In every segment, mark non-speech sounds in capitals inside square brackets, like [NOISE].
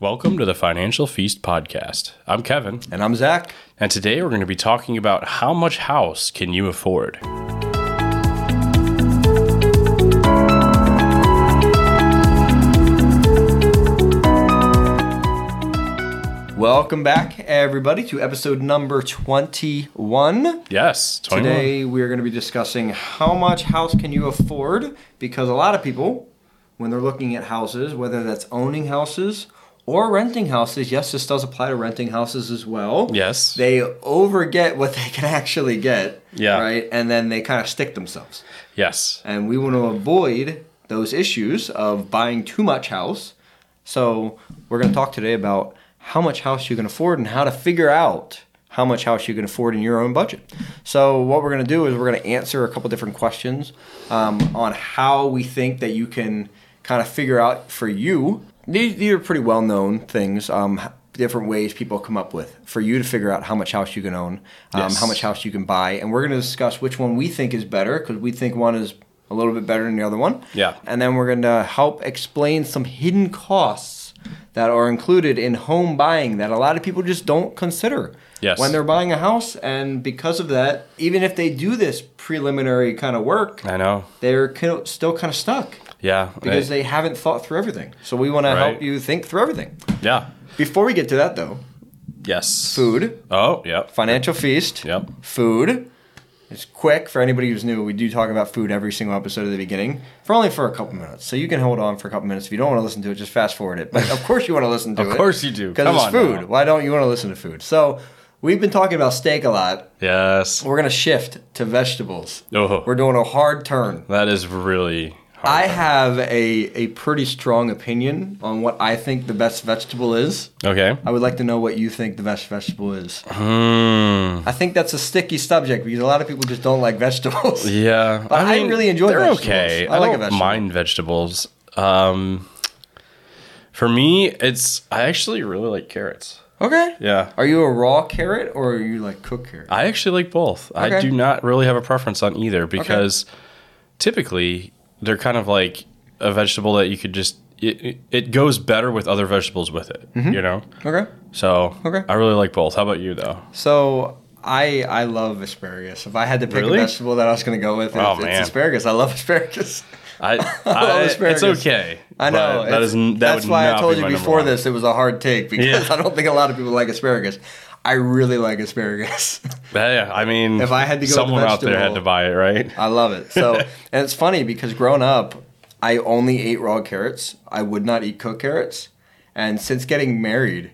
Welcome to the Financial Feast podcast. I'm Kevin, And I'm Zach. and today we're going to be talking about how much house can you afford? Welcome back, everybody, to episode number 21. Yes, 21. Today, we're going to be discussing how much house can you afford because a lot of people, when they're looking at houses, whether that's owning houses or renting houses, yes, this does apply to renting houses as well. Yes. They overget what they can actually get. Yeah. Right? And then they kind of stick themselves. yes. and we want to avoid those issues of buying too much house. So we're going to talk today about how much house you can afford and how to figure out how much house you can afford in your own budget. So what we're going to do is we're going to answer a couple different questions um, on how we think that you can kind of figure out for you. These, these are pretty well known things. Um, different ways people come up with for you to figure out how much house you can own, um, Yes. how much house you can buy, and we're going to discuss which one we think is better because we think one is a little bit better than the other one. Yeah. And then we're going to help explain some hidden costs that are included in home buying that a lot of people just don't consider Yes. when they're buying a house. And because of that, even if they do this preliminary kind of work, I know. they're still kind of stuck Yeah. because they haven't thought through everything. So we want to help you think through everything. yeah. Before we get to that, though, Yes. food, Oh, yep. financial feast, Yep. food. It's quick for anybody who's new. We do talk about food every single episode at the beginning for only for a couple minutes. So you can hold on for a couple minutes. If you don't want to listen to it, just fast forward it. But of course you want to listen to Of it. Of course you do. Because it's food. now. Why don't you want to listen to food? So we've been talking about steak a lot. Yes. We're going to shift to vegetables. Oh, We're doing a hard turn. that is really. I have a, a pretty strong opinion on what I think the best vegetable is. Okay. I would like to know what you think the best vegetable is. Hmm. I think that's a sticky subject because a lot of people just don't like vegetables. [LAUGHS] Yeah. [LAUGHS] But I really enjoy They're vegetables. okay. I I, like a don't vegetable. mind vegetables. Um, for me, it's I actually really like carrots. Okay. Yeah. Are you a raw carrot or are you like cooked carrot? I actually like both. I do not really have a preference on either because typically they're kind of like a vegetable that you could just it, it- goes better with other vegetables with it, mm-hmm. you know. Okay. So Okay. I really like both. How about you though? So I I love asparagus. If I had to pick Really? a vegetable that I was going to go with, Oh, it's, it's asparagus. I love [LAUGHS] asparagus. I, [LAUGHS] love I asparagus. it's okay. I know. that is that that's why I told you before this it was a hard take because Yeah. [LAUGHS] I don't think a lot of people like asparagus. I really like asparagus. [LAUGHS] Yeah, I mean, If I had to go someone out there had to buy it, right? I love it. So, [LAUGHS] and it's funny because growing up, I only ate raw carrots. I would not eat cooked carrots. And since getting married,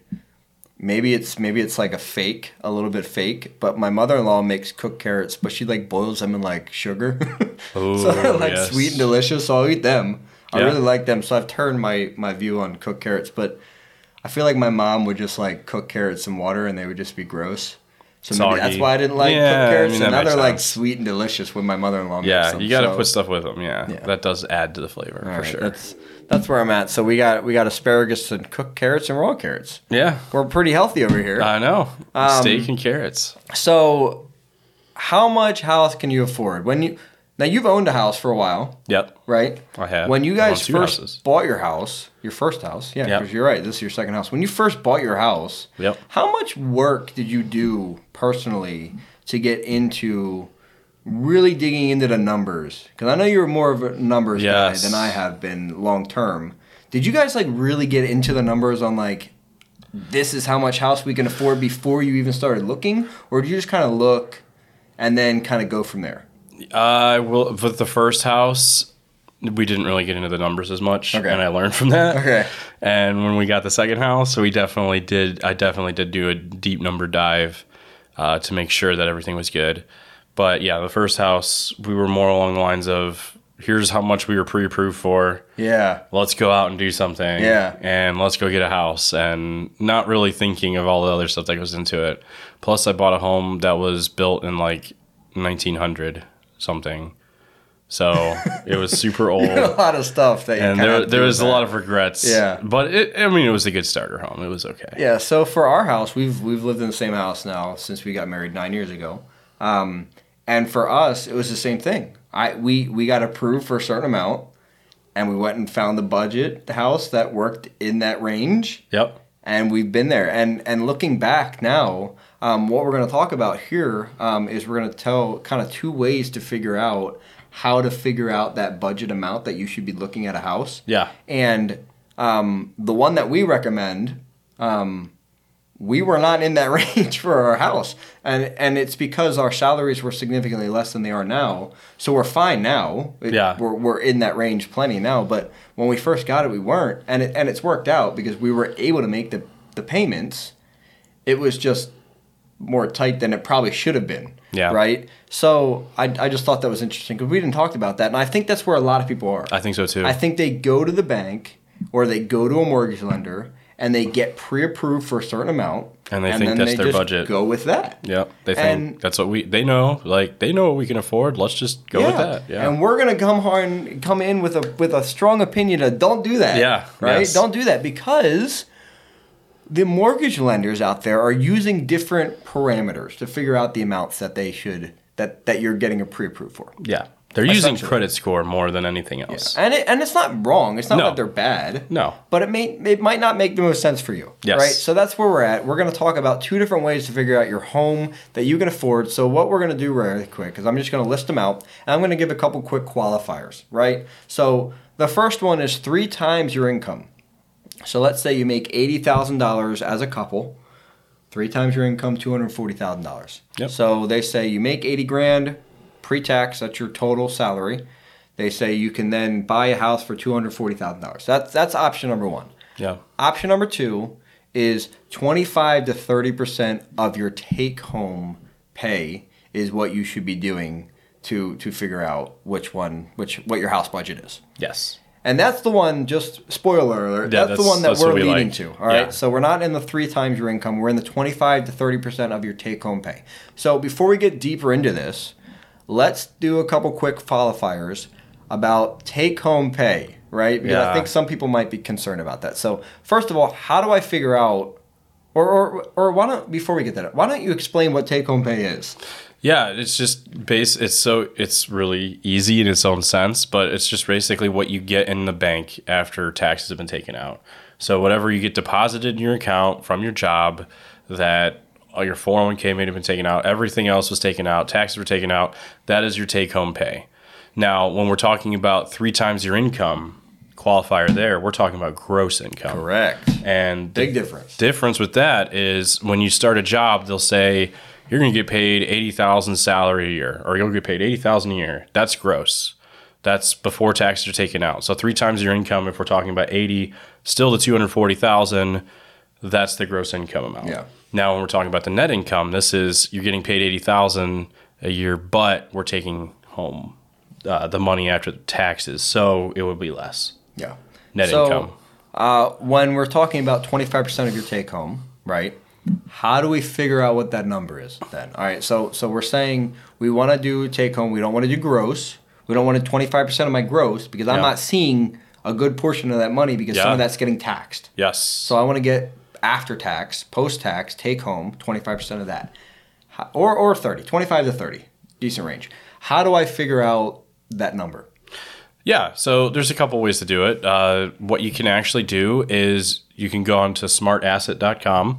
maybe it's maybe it's like a fake, a little bit fake. But my mother-in-law makes cooked carrots, but she like boils them in like sugar, [LAUGHS] Ooh, so they're like yes. sweet and delicious. So I'll eat them. I Yeah. really like them. So I've turned my my view on cooked carrots, but. I feel like my mom would just like cook carrots in water and they would just be gross. So maybe that's why I didn't like Yeah, cooked I carrots. mean, and now they're like sweet and delicious when my mother-in-law makes Yeah, them. you got to so- put stuff with them. Yeah, Yeah. that does add to the flavor All for right, sure. That's that's where I'm at. So we got we got asparagus and cooked carrots and raw carrots. yeah, We're pretty healthy over here. I know. Um, Steak and carrots. so, how much house can you afford when you? Now you've owned a house for a while, Yep, right? I have. When you guys first houses. bought your house, your first house, yeah, Yep. because you're right. This is your second house. When you first bought your house, Yep. how much work did you do personally to get into really digging into the numbers? Because I know you're more of a numbers Yes. guy than I have been long term. Did you guys like really get into the numbers on like this is how much house we can afford before you even started looking, or did you just kind of look and then kind of go from there? I will. With the first house, we didn't really get into the numbers as much, Okay. and I learned from that. Okay. And when we got the second house, so we definitely did. I definitely did do a deep number dive uh, to make sure that everything was good. But yeah, the first house, we were more along the lines of here's how much we were pre-approved for. Yeah. Let's go out and do something. Yeah. And let's go get a house, and not really thinking of all the other stuff that goes into it. Plus, I bought a home that was built in like 1900 something. So it was super [LAUGHS] old. a lot of stuff that and there, there was with a lot of regrets. Yeah. but it, I mean, it was a good starter home. It was okay. Yeah, so for our house, we've we've lived in the same house now since we got married nine years ago, um, and for us, it was the same thing. I we we got approved for a certain amount, and we went and found the budget house that worked in that range Yep. and we've been there. And and looking back now, um, what we're going to talk about here um, is we're going to tell kind of two ways to figure out how to figure out that budget amount that you should be looking at a house. Yeah. And um, the one that we recommend, um, we were not in that [LAUGHS] range for our house, and and it's because our salaries were significantly less than they are now. So we're fine now. It- Yeah. we're we're in that range plenty now. But when we first got it, we weren't, and it, and it's worked out because we were able to make the the payments. It was just more tight than it probably should have been. Yeah. Right. So I, I just thought that was interesting because we didn't talk about that, and I think that's where a lot of people are. I think so too. I think they go to the bank or they go to a mortgage lender and they get pre-approved for a certain amount, And they think that's their just budget. Go with that. Yep. They think And- that's what we. They know. Like they know what we can afford. Let's just go with that. Yeah. And we're gonna come hard, come in with a with a strong opinion of don't do that. Yeah, Right. yes. Don't do that because the mortgage lenders out there are using different parameters to figure out the amounts that they should that that you're getting a pre-approved for. yeah. They're using credit score more than anything else. And it, and it's not wrong. It's not No. that they're bad. No. But it may it might not make the most sense for you. Yes. Right? So that's where we're at. We're going to talk about two different ways to figure out your home that you can afford. So what we're going to do really quick is I'm just going to list them out and I'm going to give a couple quick qualifiers, right? So the first one is 3 times your income. So let's say you make $80,000 as a couple. 3 times your income, $240,000. Yep. So they say you make 80 grand pre-tax, that's your total salary. They say you can then buy a house for two hundred forty thousand dollars. That's that's option number one. Yeah. Option number two is twenty five to thirty percent of your take home pay is what you should be doing to to figure out which one which what your house budget is. Yes. And that's the one. Just spoiler alert. Yeah, that's, the one that we're we leading like. to. All right. Yeah. So we're not in the three times your income. We're in the twenty-five to thirty percent of your take-home pay. So before we get deeper into this, let's do a couple quick qualifiers about take-home pay. Right. Because I think some people might be concerned about that. So first of all, how do I figure out? Or, or, or why don't before we get that, why don't you explain what take-home pay is? Yeah, it's just base. It's so it's really easy in its own sense, but it's just basically what you get in the bank after taxes have been taken out. So whatever you get deposited in your account from your job, that all your 401k may have been taken out, everything else was taken out, taxes were taken out. That is your take-home pay. Now, when we're talking about three times your income qualifier, there we're talking about gross income. Correct. And Big difference. difference with that is when you start a job, they'll say you're going to get paid eighty thousand salary a year, or you'll get paid eighty thousand a year. That's gross. That's before taxes are taken out. So three times your income, if we're talking about eighty, still the two hundred forty thousand. That's the gross income amount. Yeah. Now, when we're talking about the net income, this is you're getting paid eighty thousand a year, but we're taking home uh, the money after the taxes, so it would be less Yeah. net So, income. Uh, when we're talking about 25% of your take home, right? How do we figure out what that number is then? All right, so so we're saying we want to do take home, we don't want to do gross. We don't want to 25% of my gross because I'm Yeah. not seeing a good portion of that money because some of that's getting taxed. Yes. So I want to get after tax, post tax, take home 25% of that. Or or 30, 25 to 30. Decent range. How do I figure out that number? Yeah, so there's a couple ways to do it. Uh, what you can actually do is you can go onto smartasset.com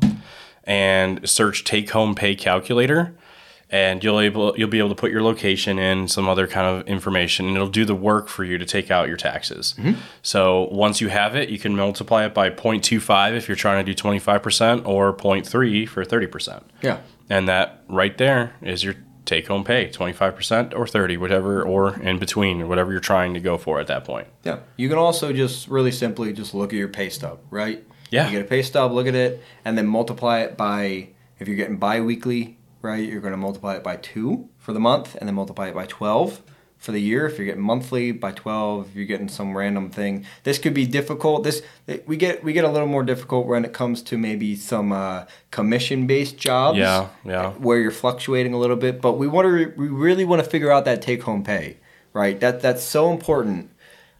and search take home pay calculator and you'll able you'll be able to put your location in some other kind of information and it'll do the work for you to take out your taxes. Mm-hmm. So once you have it, you can multiply it by 0.25 if you're trying to do 25% or 0.3 for 30%. Yeah. And that right there is your take home pay, 25% or 30, whatever or in between or whatever you're trying to go for at that point. Yeah. You can also just really simply just look at your pay stub, right? Yeah. You get a pay stub, look at it, and then multiply it by if you're getting bi-weekly, right? You're going to multiply it by 2 for the month and then multiply it by 12 for the year. If you're getting monthly by 12, if you're getting some random thing. This could be difficult. This we get we get a little more difficult when it comes to maybe some uh, commission-based jobs. Yeah, yeah. Where you're fluctuating a little bit, but we want to we really want to figure out that take-home pay, right? That that's so important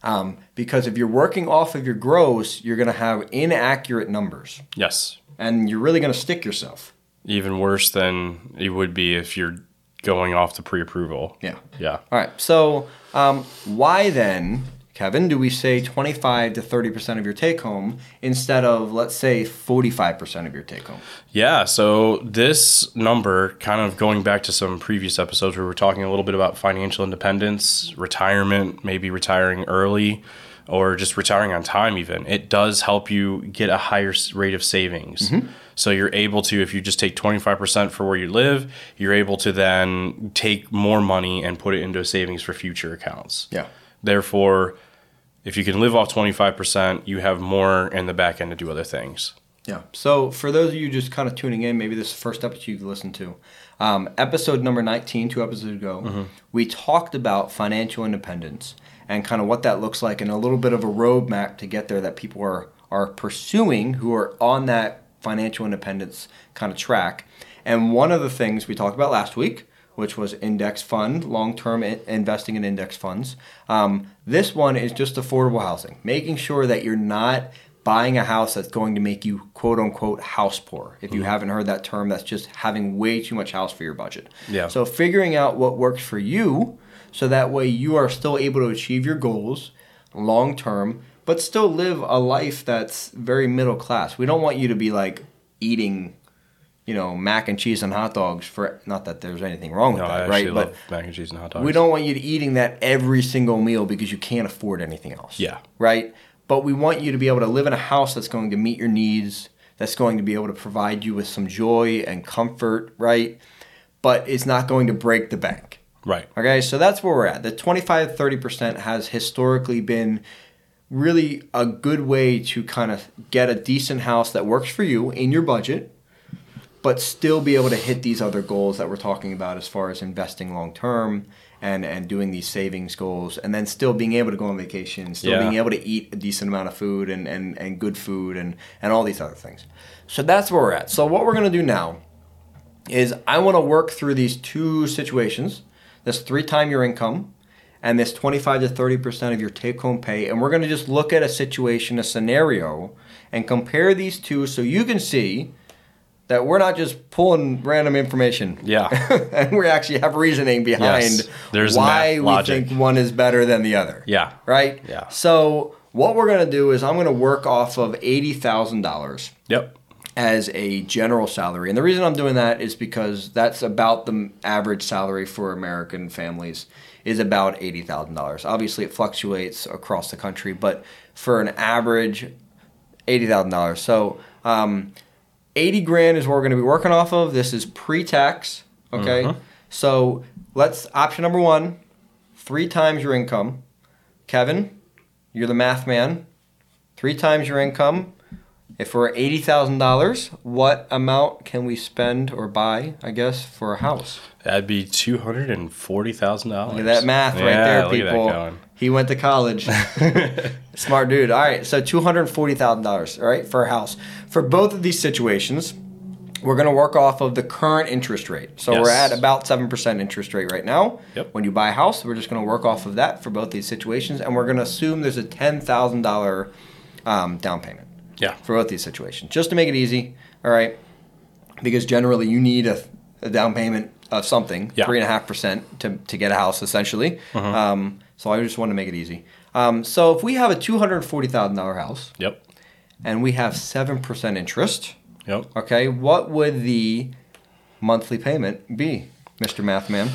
um, because if you're working off of your gross, you're going to have inaccurate numbers, Yes. and you're really going to stick yourself. Even worse than it would be if you're going off the pre approval. Yeah. Yeah. All right. So um, why then? Kevin, do we say 25 to 30% of your take home instead of, let's say, 45% of your take home? Yeah, so this number, kind of going back to some previous episodes where we were talking a little bit about financial independence, retirement, maybe retiring early, or just retiring on time, even, it does help you get a higher rate of savings. Mm-hmm. So you're able to, if you just take 25% for where you live, you're able to then take more money and put it into savings for future accounts. Yeah. Therefore, if you can live off 25%, you have more in the back end to do other things. Yeah. So for those of you just kind of tuning in, maybe this is the first episode you've listened to. Um, episode number 19, two episodes ago, we talked about financial independence and kind of what that looks like and a little bit of a roadmap to get there that people are, are pursuing who are on that financial independence kind of track. And one of the things we talked about last week, which was index fund, long term investing in index funds. Um, this one is just affordable housing, making sure that you're not buying a house that's going to make you quote unquote house poor. If you haven't heard that term, that's just having way too much house for your budget. Yeah. So figuring out what works for you so that way you are still able to achieve your goals long term, but still live a life that's very middle class. We don't want you to be like eating, you know, mac and cheese and hot dogs for not that there's anything wrong with No, that, actually right? But mac and cheese and hot dogs. we don't want you to eating that every single meal because you can't afford anything else. Yeah. Right? But we want you to be able to live in a house that's going to meet your needs, that's going to be able to provide you with some joy and comfort, right? But it's not going to break the bank. Right. Okay, so that's where we're at. The 25 30% has historically been really a good way to kind of get a decent house that works for you in your budget, but still be able to hit these other goals that we're talking about as far as investing long term and, and doing these savings goals, and then still being able to go on vacation, still Yeah. being able to eat a decent amount of food and, and, and good food and, and all these other things. So that's where we're at. So, what we're going to do now is I want to work through these two situations this three time your income and this 25 to 30% of your take home pay. And we're going to just look at a situation, a scenario, and compare these two so you can see that we're not just pulling random information. Yeah. [LAUGHS] and we actually have reasoning behind Yes. There's why we logic. think one is better than the other. Yeah. Right? Yeah. So, what we're going to do is I'm going to work off of $80,000 Yep. as a general salary. And the reason I'm doing that is because that's about the average salary for American families is about $80,000. Obviously it fluctuates across the country, but for an average $80,000. So, um, 80 grand is what we're going to be working off of. This is pre-tax, okay? Mm-hmm. So, let's option number 1, 3 times your income. Kevin, you're the math man. 3 times your income if we're eighty thousand dollars, what amount can we spend or buy? I guess for a house. That'd be two hundred and forty thousand dollars. Look at that math right yeah, there, look at that people. He went to college. [LAUGHS] Smart dude. All right, so two hundred forty thousand dollars. All right, for a house. For both of these situations, we're going to work off of the current interest rate. So we're at about seven percent interest rate right now. Yep. When you buy a house, we're just going to work off of that for both these situations, and we're going to assume there's a ten thousand dollar um, down payment Yeah. for both these situations, just to make it easy. All right, because generally you need a, a down payment of something, Yeah. three and a half percent to to get a house, essentially. Um, so I just want to make it easy. Um, so if we have a two hundred forty thousand dollar house Yep. and we have seven percent interest, Yep. okay, what would the monthly payment be, Mister Mathman?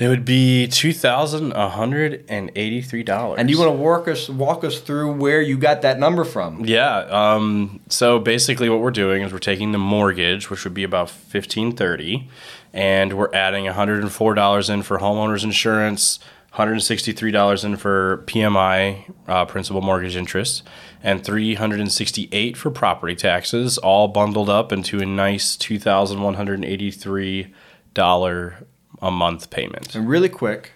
It would be two thousand one hundred and eighty-three dollars. And you want to walk us walk us through where you got that number from? Yeah. Um, so basically, what we're doing is we're taking the mortgage, which would be about fifteen thirty, and we're adding one hundred and four dollars in for homeowners insurance, one hundred and sixty-three dollars in for PMI, uh, principal mortgage interest, and three hundred and sixty-eight for property taxes, all bundled up into a nice two thousand one hundred and eighty-three dollar a month payment. And really quick,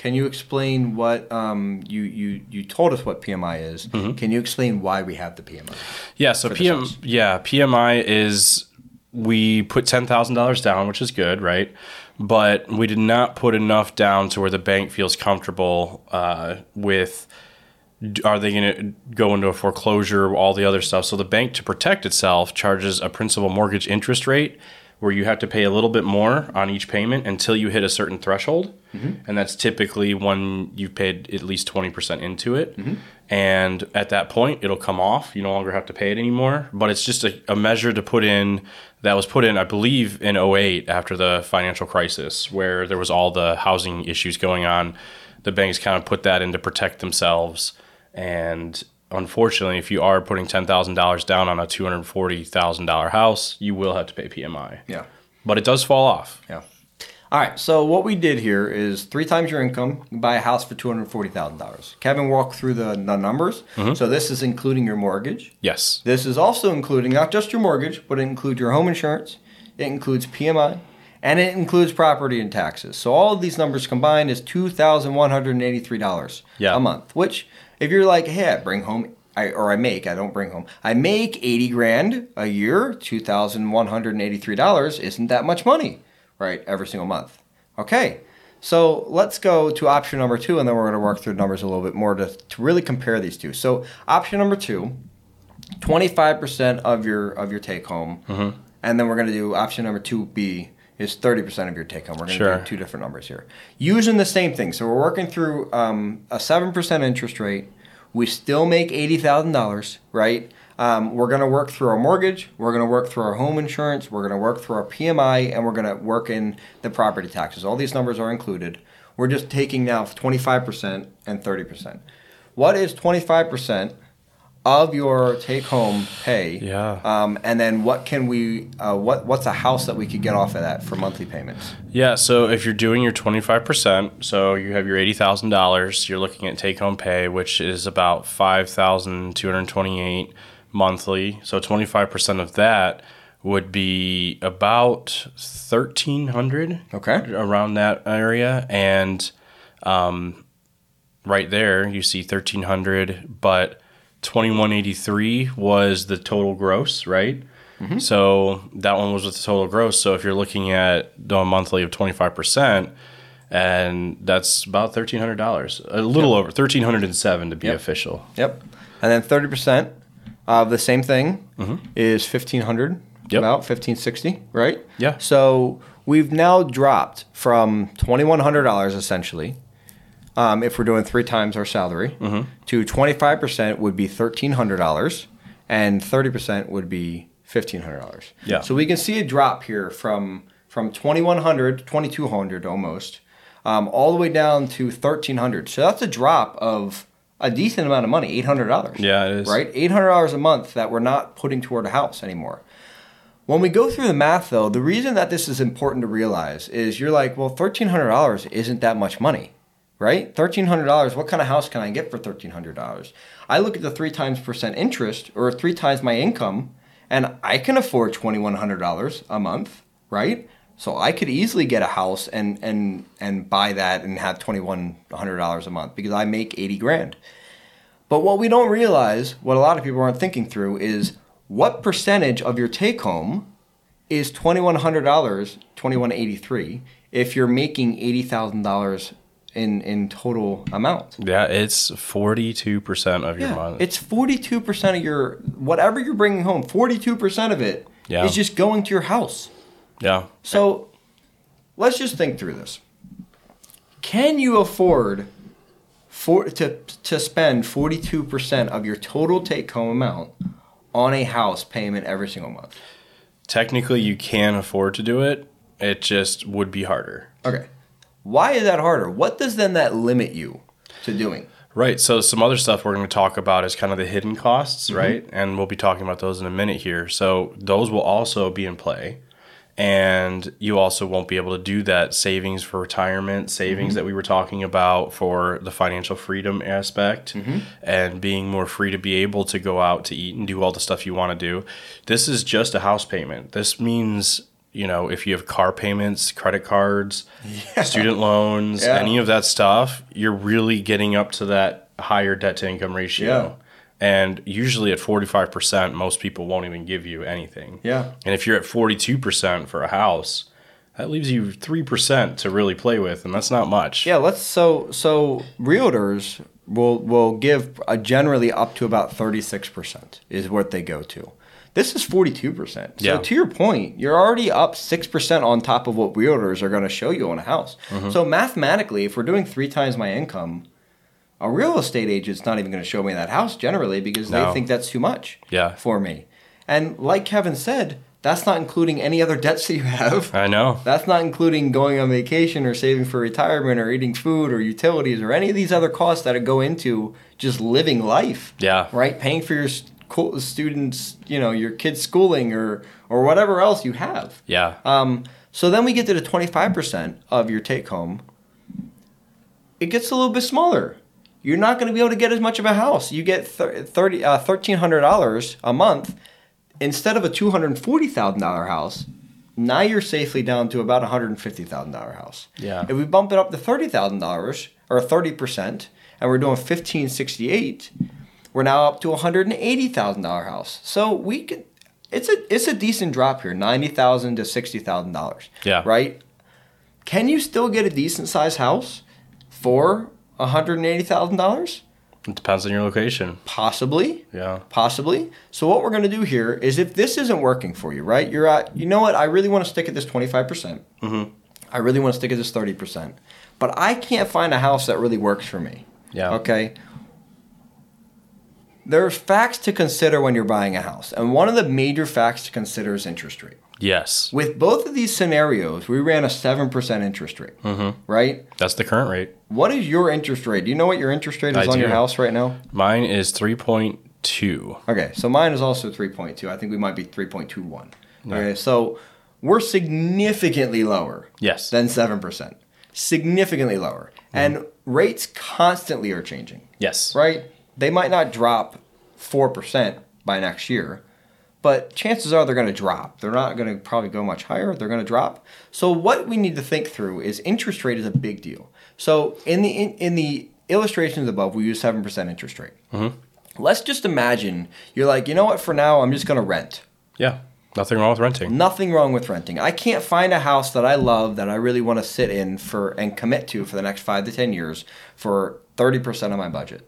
can you explain what um, you, you you told us what PMI is? Can you explain why we have the PMI? Yeah, so PM yeah, PMI is we put ten thousand dollars down, which is good, right? But we did not put enough down to where the bank feels comfortable uh, with. Are they going to go into a foreclosure? All the other stuff. So the bank, to protect itself, charges a principal mortgage interest rate, where you have to pay a little bit more on each payment until you hit a certain threshold. Mm-hmm. And that's typically when you've paid at least 20% into it. Mm-hmm. And at that point, it'll come off. You no longer have to pay it anymore. But it's just a, a measure to put in that was put in, I believe, in 08 after the financial crisis, where there was all the housing issues going on. The banks kind of put that in to protect themselves. And unfortunately, if you are putting $10,000 down on a $240,000 house, you will have to pay PMI. Yeah. But it does fall off. Yeah. All right. So what we did here is three times your income, you buy a house for two hundred forty thousand dollars. Kevin walked through the, the numbers. Mm-hmm. So this is including your mortgage. Yes. This is also including not just your mortgage, but it includes your home insurance. It includes PMI, and it includes property and taxes. So all of these numbers combined is two thousand one hundred eighty-three dollars Yeah. a month. Which, if you're like, hey, I bring home. I, or I make, I don't bring home. I make 80 grand a year, $2,183. Isn't that much money, right? Every single month. Okay, so let's go to option number two, and then we're going to work through numbers a little bit more to, to really compare these two. So, option number two 25% of your of your take home mm-hmm. and then we're going to do option number 2b is 30% of your take home. We're going to Sure. do two different numbers here. Using the same thing. So we're working through um, a 7% interest rate. We still make $80000 right? Um, we're going to work through our mortgage. We're going to work through our home insurance. We're going to work through our pmi and we're going to work in the property taxes. All these numbers are included. We're just taking now 25% and 30% what is 25% of your take home pay. Yeah. Um, and then what can we, uh, what what's a house that we could get off of that for monthly payments? Yeah, so if you're doing your 25%, so you have your $80,000, you're looking at take home pay, which is about 5228 monthly. So 25% of that would be about 1300 Okay. around that area and um, right there you see 1300 but 2183 was the total gross right so that one was with the total gross so if you're looking at the monthly of 25% and that's about $1300 a little over 1307 to be Yep. official Yep. And then 30% of the same thing is 1500 Mm-hmm. Yep. about 1560 right? Yeah. So we've now dropped from $2,100 essentially. Um, if we're doing three times our salary, Mm-hmm. to 25% would be $1,300, and 30% would be $1,500. Yeah. So we can see a drop here from from 2,100, 2,200 almost, um, all the way down to 1,300. So that's a drop of a decent amount of money, $800. Yeah, it is. Right? $800 a month that we're not putting toward a house anymore. When we go through the math, though, the reason that this is important to realize is you're like, well, $1,300 isn't that much money, right? $1,300, what kind of house can I get for $1,300? I look at the three times percent interest or three times my income, and I can afford $2,100 a month, right? So I could easily get a house and, and, and buy that and have $2,100 a month because I make 80 grand. But what we don't realize, what a lot of people aren't thinking through, is what percentage of your take home is twenty one hundred dollars, twenty one eighty three, if you're making eighty thousand dollars in in total amount. yeah it's 42% of your month It's forty two percent of your whatever you're bringing home. Forty two percent of it is Yeah. just going to your house. yeah So let's just think through this. Can you afford for, to, to spend 42% of your total take home amount on a house payment every single month? technically you can afford to do it it just would be harder Okay. Why is that harder? What does then that limit you to doing? Right. So some other stuff we're going to talk about is kind of the hidden costs, mm-hmm. right? And we'll be talking about those in a minute here. So those will also be in play. And you also won't be able to do that savings for retirement, savings mm-hmm. that we were talking about for the financial freedom aspect mm-hmm. and being more free to be able to go out to eat and do all the stuff you want to do. This is just a house payment. This means, you know, if you have car payments, credit cards, student loans, Yeah. any of that stuff, you're really getting up to that higher debt to income ratio. Yeah. And usually at 45%, most people won't even give you anything. Yeah. And if you're at 42% for a house, that leaves you 3% to really play with, and that's not much. Yeah, let's so so realtors will will give uh generally up to about 36% is what they go to. This is 42%. So Yeah. to your point, you're already up 6% on top of what realtors are going to show you on a house. Mm-hmm. So mathematically, if we're doing three times my income, a real estate agent's not even going to show me that house generally because they think that's too much Yeah. for me. And like Kevin said, that's not including any other debts that you have. I know. That's not including going on vacation or saving for retirement or eating food or utilities or any of these other costs that go into just living life. Yeah. Right? Paying for your students, you know, your kids' schooling or or whatever else you have. Yeah. Um, so then we get to the 25% of your take home. It gets a little bit smaller. You're not going to be able to get as much of a house. You get thir- 30, uh, $1,300 a month instead of a $240,000 house. Now you're safely down to about a $150,000 house. Yeah. If we bump it up to $30,000 or 30% and we're doing 1568, we're now up to a $180,000 house. So we can it's a it's a decent drop here, 90,000 to $60,000. Yeah. Right? Can you still get a decent sized house for $180,000? It depends on your location. Possibly. Yeah. Possibly. So what we're going to do here is if this isn't working for you, right? You're at, you know what? I really want to stick at this 25%. percent Mm-hmm. I really want to stick at this 30%. But I can't find a house that really works for me. Yeah. Okay. There's facts to consider when you're buying a house. And one of the major facts to consider is interest rate. Yes. With both of these scenarios, we ran a 7% interest rate, Mm-hmm. right? That's the current rate. What is your interest rate? Do you know what your interest rate is I on your house right now? Mine is 3.2. Okay, so mine is also 3.2. I think we might be 3.21. Okay, so we're significantly lower Yes. than 7%. Significantly lower. And rates constantly are changing, yes. right? They might not drop 4% by next year, but chances are they're going to drop. They're not going to probably go much higher. They're going to drop. So what we need to think through is interest rate is a big deal. So in the in, in the illustrations above, we use 7% interest rate. Mm-hmm. Let's just imagine you're like, you know what, for now, I'm just going to rent. Yeah. Nothing wrong with renting. Nothing wrong with renting. I can't find a house that I love that I really want to sit in for and commit to for the next five to 10 years for 30% of my budget.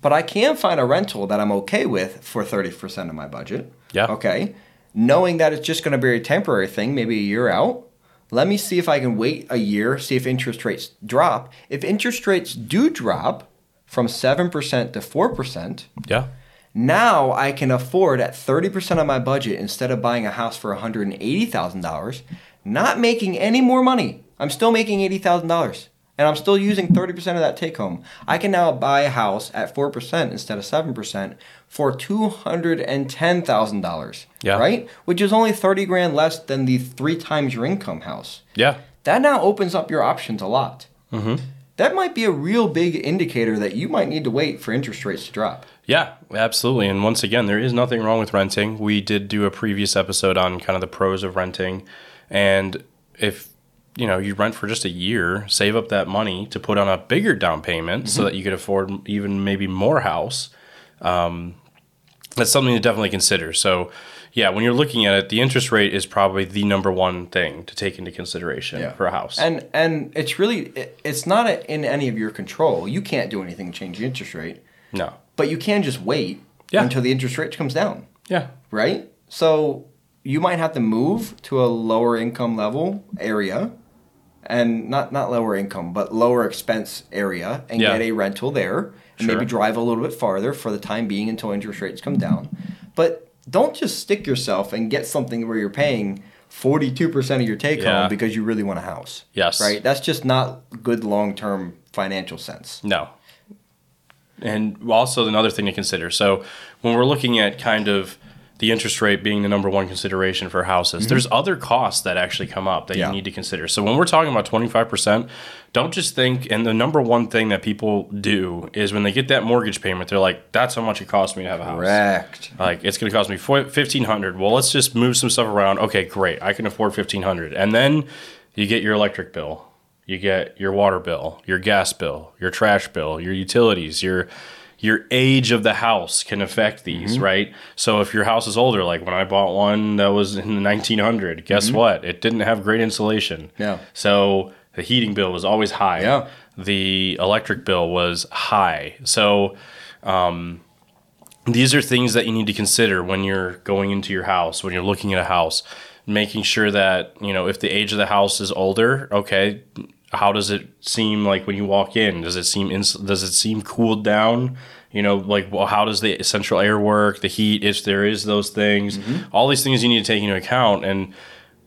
But I can find a rental that I'm okay with for 30% of my budget. Yeah. Okay. Knowing that it's just going to be a temporary thing, maybe a year out. Let me see if I can wait a year, see if interest rates drop. If interest rates do drop from 7% to 4%, Yeah. now I can afford at 30% of my budget instead of buying a house for $180,000, not making any more money. I'm still making $80,000 and I'm still using 30% of that take home. I can now buy a house at 4% instead of 7% for $210,000. Yeah. Right? Which is only 30 grand less than the three times your income house. Yeah. That now opens up your options a lot. Mm-hmm. That might be a real big indicator that you might need to wait for interest rates to drop. Yeah, absolutely. And once again, there is nothing wrong with renting. We did do a previous episode on kind of the pros of renting. And if you know, you rent for just a year, save up that money to put on a bigger down payment so that you could afford even maybe more house. Um, that's something to definitely consider. So, yeah, when you're looking at it, the interest rate is probably the number one thing to take into consideration Yeah. for a house. And and it's really it- it's not in any of your control. You can't do anything to change the interest rate, no. but you can just wait Yeah. until the interest rate comes down, Yeah. right? So you might have to move to a lower income level area and not not lower income, but lower expense area and Yeah. get a rental there and Sure. maybe drive a little bit farther for the time being until interest rates come down. But don't just stick yourself and get something where you're paying 42% of your take Yeah. home because you really want a house. Yes. Right? That's just not good long-term financial sense. No. And also another thing to consider. So when we're looking at kind of the interest rate being the number one consideration for houses, there's other costs that actually come up that Mm-hmm. Yeah. you need to consider. So when we're talking about 25%, don't just think and the number one thing that people do is when they get that mortgage payment, they're like, that's how much it costs me to have a house. Correct. Like it's going to cost me fifteen hundred. Well, let's just move some stuff around. Okay, great. I can afford fifteen hundred, and then you get your electric bill, you get your water bill, your gas bill, your trash bill, your utilities, your your age of the house can affect these, right? So if your house is older, like when I bought one that was in the nineteen hundred, guess what? It didn't have great insulation. Yeah. So the heating bill was always high. Yeah. The electric bill was high. So um, these are things that you need to consider when you're going into your house, when you're looking at a house, making sure that, you know, if the age of the house is older, okay, how does it seem like when you walk in? Does it seem ins- does it seem cooled down? You know, like well, how does the central air work, the heat, if there is those things, mm-hmm. all these things you need to take into account, and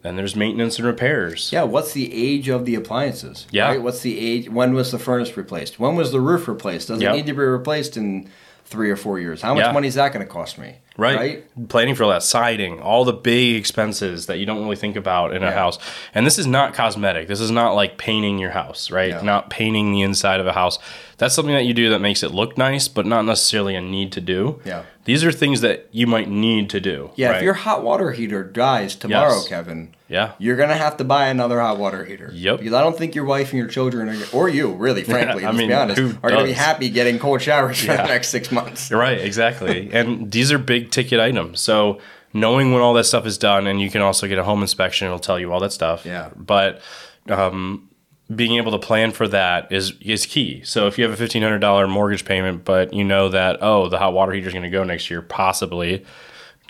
then there's maintenance and repairs. Yeah, what's the age of the appliances? Yeah. Right? What's the age? When was the furnace replaced? When was the roof replaced? Does Yep. it need to be replaced in three or four years? How much Yeah. money is that going to cost me? Right. right. Planning for all that siding, all the big expenses that you don't really think about in a house. And this is not cosmetic. This is not like painting your house, right? Yeah. Not painting the inside of a house. That's something that you do that makes it look nice, but not necessarily a need to do. Yeah. These are things that you might need to do. Yeah, right? if your hot water heater dies tomorrow, Yes. Kevin, Yeah. you're gonna have to buy another hot water heater. Yep. Because I don't think your wife and your children, are, or you, really, [LAUGHS] frankly, I let's mean, be honest, are gonna be happy getting cold showers for the next six months. You're right, exactly. [LAUGHS] and these are big ticket items. So knowing when all that stuff is done, and you can also get a home inspection, it'll tell you all that stuff. Yeah. But um, being able to plan for that is is key. So if you have a fifteen hundred dollar mortgage payment, but you know that oh the hot water heater is going to go next year, possibly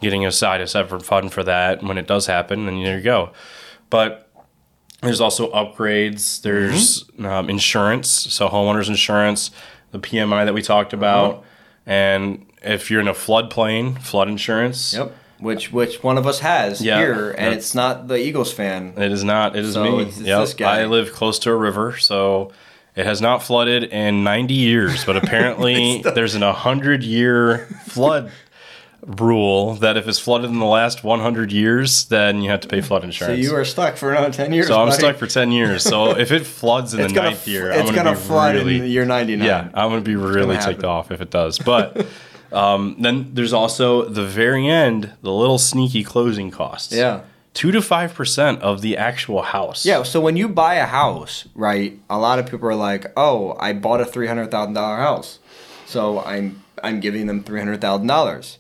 getting aside a separate fund for that when it does happen, then there you go. But there's also upgrades. There's um, insurance, so homeowners insurance, the PMI that we talked about, and if you're in a floodplain, flood insurance. Yep. Which which one of us has Yeah. here, and Yep. it's not the Eagles fan. It is not. It is So me. it's- it's Yep. this guy. I live close to a river, so it has not flooded in 90 years. But [LAUGHS] apparently, there's an 100 year flood rule that if it's flooded in the last 100 years, then you have to pay flood insurance. So you are stuck for another ten years. So I'm stuck for 10 years. So [LAUGHS] if it floods in It's the ninth year, it's I'm gonna gonna be flood really, in the year ninety nine. yeah, I'm gonna be really ticked off if it does. But [LAUGHS] um, then there's also the very end, the little sneaky closing costs. Yeah. two to five percent of the actual house. Yeah, so when you buy a house, right, a lot of people are like, "Oh, I bought a three hundred thousand dollar house, so I'm I'm giving them three hundred thousand dollars."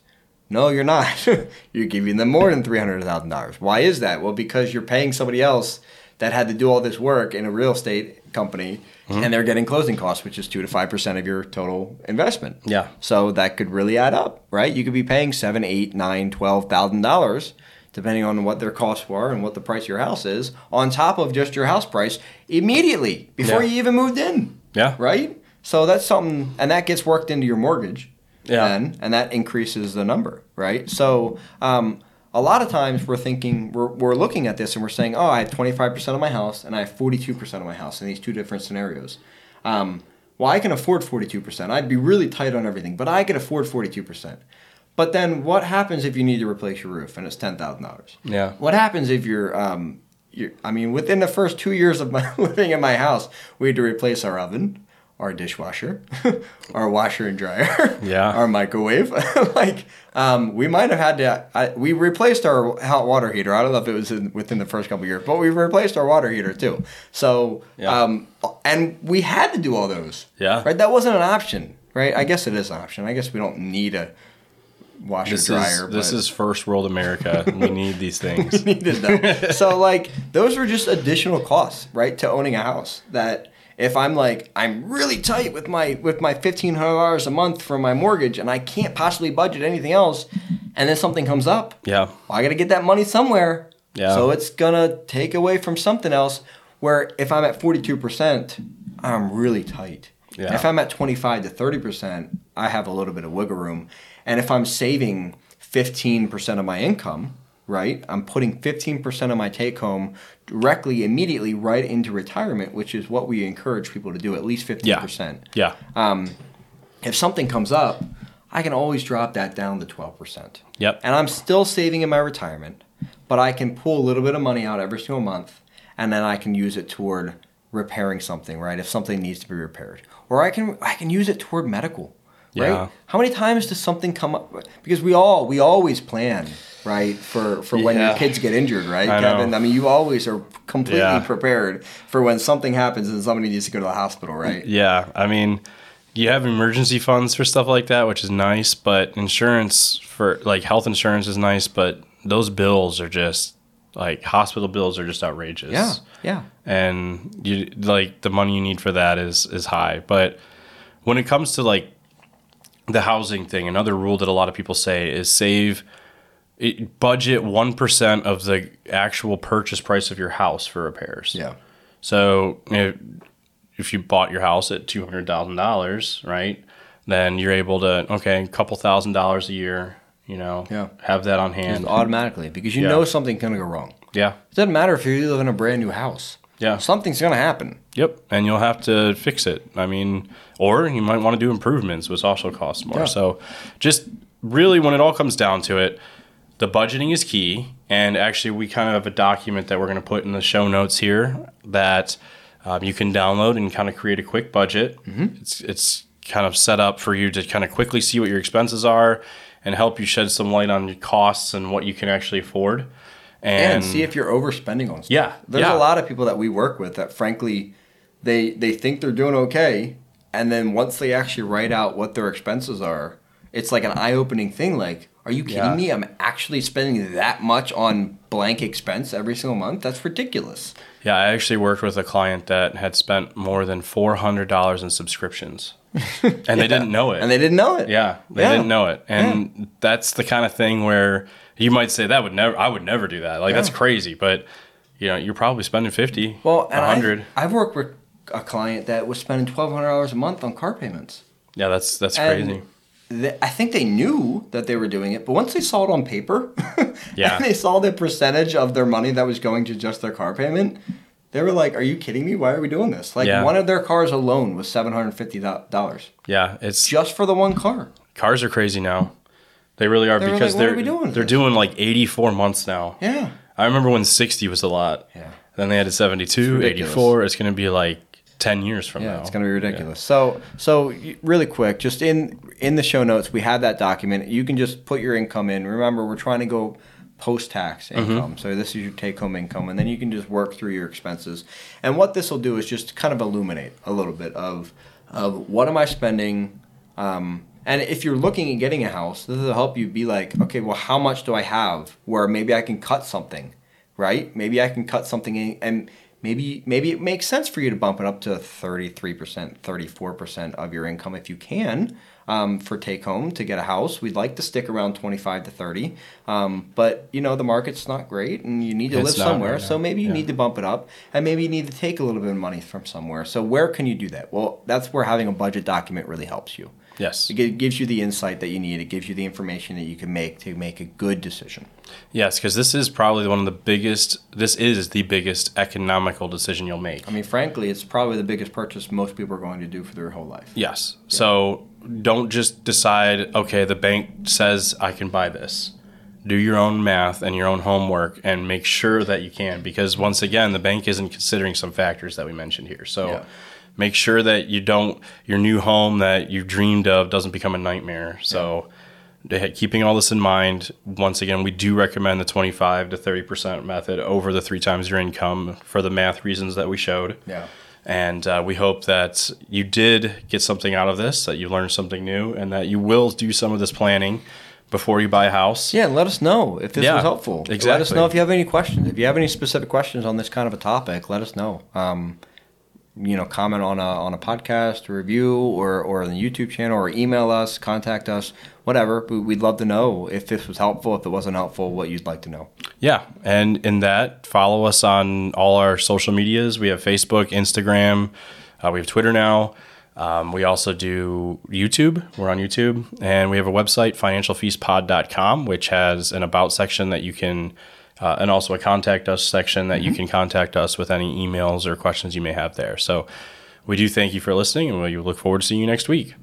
No, you're not. [LAUGHS] you're giving them more than three hundred thousand dollars. Why is that? Well, because you're paying somebody else that had to do all this work in a real estate company, Mm-hmm. and they're getting closing costs, which is two to five percent of your total investment. Yeah. So that could really add up, right? You could be paying seven, eight, nine, twelve thousand dollars, depending on what their costs were and what the price of your house is, on top of just your house price immediately before Yeah. you even moved in. Yeah. Right? So that's something and that gets worked into your mortgage. Yeah. Then, and that increases the number, right? So um, a lot of times we're thinking we're, we're looking at this and we're saying, oh, I have 25% of my house and I have 42% of my house in these two different scenarios. Um, well, I can afford 42%. I'd be really tight on everything, but I could afford 42%. But then what happens if you need to replace your roof and it's $10,000? Yeah. What happens if you're, um, you're, I mean, within the first two years of my [LAUGHS] living in my house, we had to replace our oven, our dishwasher, [LAUGHS] our washer and dryer, [LAUGHS] Yeah. our microwave. [LAUGHS] like, um, we might have had to, I, we replaced our hot water heater. I don't know if it was in, within the first couple years, but we replaced our water heater too. So, Yeah. um, and we had to do all those. Yeah. Right? That wasn't an option, right? I guess it is an option. I guess we don't need a washer This dryer. is this is first world America. we need these things. needed them. so like those were just additional costs, right, to owning a house. That if I'm like I'm really tight with my with my fifteen hundred dollars a month for my mortgage and I can't possibly budget anything else, and then something comes up, Yeah. well, I got to get that money somewhere. Yeah. So it's gonna take away from something else. Where if I'm at forty two percent, I'm really tight. Yeah. If I'm at twenty five to thirty percent, I have a little bit of wiggle room. And if I'm saving fifteen percent of my income, right, I'm putting fifteen percent of my take home directly, immediately, right into retirement, which is what we encourage people to do. At least fifteen Yeah. percent. Yeah. Um if something comes up, I can always drop that down to twelve percent Yep. and I'm still saving in my retirement, but I can pull a little bit of money out every single month, and then I can use it toward repairing something, right? If something needs to be repaired, or I can I can use it toward medical, right? Yeah. How many times does something come up? Because we all we always plan, right, for for when your kids get injured, right, I know. Kevin? I mean, you always are completely Yeah. prepared for when something happens and somebody needs to go to the hospital, right? Yeah, I mean, you have emergency funds for stuff like that, which is nice, but insurance for like health insurance is nice, but those bills are just like hospital bills are just outrageous. Yeah, yeah. And you like the money you need for that is is high, but when it comes to like the housing thing, another rule that a lot of people say is save it, budget 1% of the actual purchase price of your house for repairs. Yeah. So if, if you bought your house at $200,000, right, then you're able to, okay, a couple thousand dollars a year, you know, Yeah. have that on hand. Automatically, because you Yeah. know something's going to go wrong. Yeah. It doesn't matter if you live in a brand new house. Yeah. Something's going to happen. Yep, and you'll have to fix it. I mean, or you might want to do improvements, which also costs more. Yeah. So, just really, when it all comes down to it, the budgeting is key. And actually, we kind of have a document that we're going to put in the show notes here that um, you can download and kind of create a quick budget. It's it's kind of set up for you to kind of quickly see what your expenses are and help you shed some light on your costs and what you can actually afford. and, see if you're overspending on stuff. Yeah, There's yeah. a lot of people that we work with that frankly they they think they're doing okay and then once they actually write out what their expenses are, it's like an eye-opening thing like are you kidding Yeah. me? I'm actually spending that much on blank expense every single month? That's ridiculous. Yeah, I actually worked with a client that had spent more than four hundred dollars in subscriptions, [LAUGHS] and they didn't know it. And they didn't know it. yeah, they Yeah. didn't know it, and that's the kind of thing where you might say that would never, I would never do that. Like that's crazy, but you know, you're probably spending fifty, Well, and a I've, hundred. I've worked with a client that was spending twelve hundred dollars a month on car payments. Yeah, that's that's And crazy. I think they knew that they were doing it, but once they saw it on paper, [LAUGHS] Yeah. and they saw the percentage of their money that was going to just their car payment, they were like, "Are you kidding me? Why are we doing this?" Like Yeah. one of their cars alone was seven hundred fifty dollars Yeah, it's just for the one car. cars are crazy now. They really are They because like, "What are they're we doing they're this?" doing like eighty four months now. Yeah, I remember when sixty was a lot. yeah, Then they had 72, ridiculous. 84. It's going to be like 10 years from yeah. now. It's gonna be ridiculous. So, so really quick, just in in the show notes, we have that document. You can just put your income in. Remember, we're trying to go post tax Mm-hmm. income. So this is your take home income, and then you can just work through your expenses. And what this will do is just kind of illuminate a little bit of of what am I spending. Um, and if you're looking at getting a house, this will help you be like, okay, well, how much do I have? Where maybe I can cut something, right? Maybe I can cut something in, and maybe maybe it makes sense for you to bump it up to 33%, 34% of your income if you can um, for take home to get a house. We'd like to stick around 25 to 30, um, but you know the market's not great, and you need to It's live somewhere. right so maybe you Yeah. need to bump it up, and maybe you need to take a little bit of money from somewhere. So where can you do that? Well, that's where having a budget document really helps you. Yes. It gives you the insight that you need. It gives you the information that you can make to make a good decision. Yes, because this is probably one of the biggest, this is the biggest economical decision you'll make. I mean, frankly, it's probably the biggest purchase most people are going to do for their whole life. Yes. So don't just decide, okay, the bank says I can buy this. Do your own math and your own homework and make sure that you can because once again, the bank isn't considering some factors that we mentioned here. So Yeah. Make sure that you don't, your new home that you've dreamed of doesn't become a nightmare. So to- keeping all this in mind, once again, we do recommend the 25 to 30% method over the three times your income for the math reasons that we showed. Yeah. And uh, we hope that you did get something out of this, that you learned something new, and that you will do some of this planning before you buy a house. Yeah, and let us know if this Yeah, was helpful. Exactly. Let us know if you have any questions. If you have any specific questions on this kind of a topic, let us know. Um, you know, comment on a on a podcast review or or on the YouTube channel or email us, contact us, whatever. We- We'd love to know if this was helpful. If it wasn't helpful, what you'd like to know. Yeah, and in that, follow us on all our social medias. We have Facebook, Instagram, uh, we have Twitter now. Um, we also do YouTube. We're on YouTube, and we have a website, financialfeastpod.com, which has an about section that you can, uh, and also a contact us section that you can contact us with any emails or questions you may have there. So, we do thank you for listening, and we look forward to seeing you next week.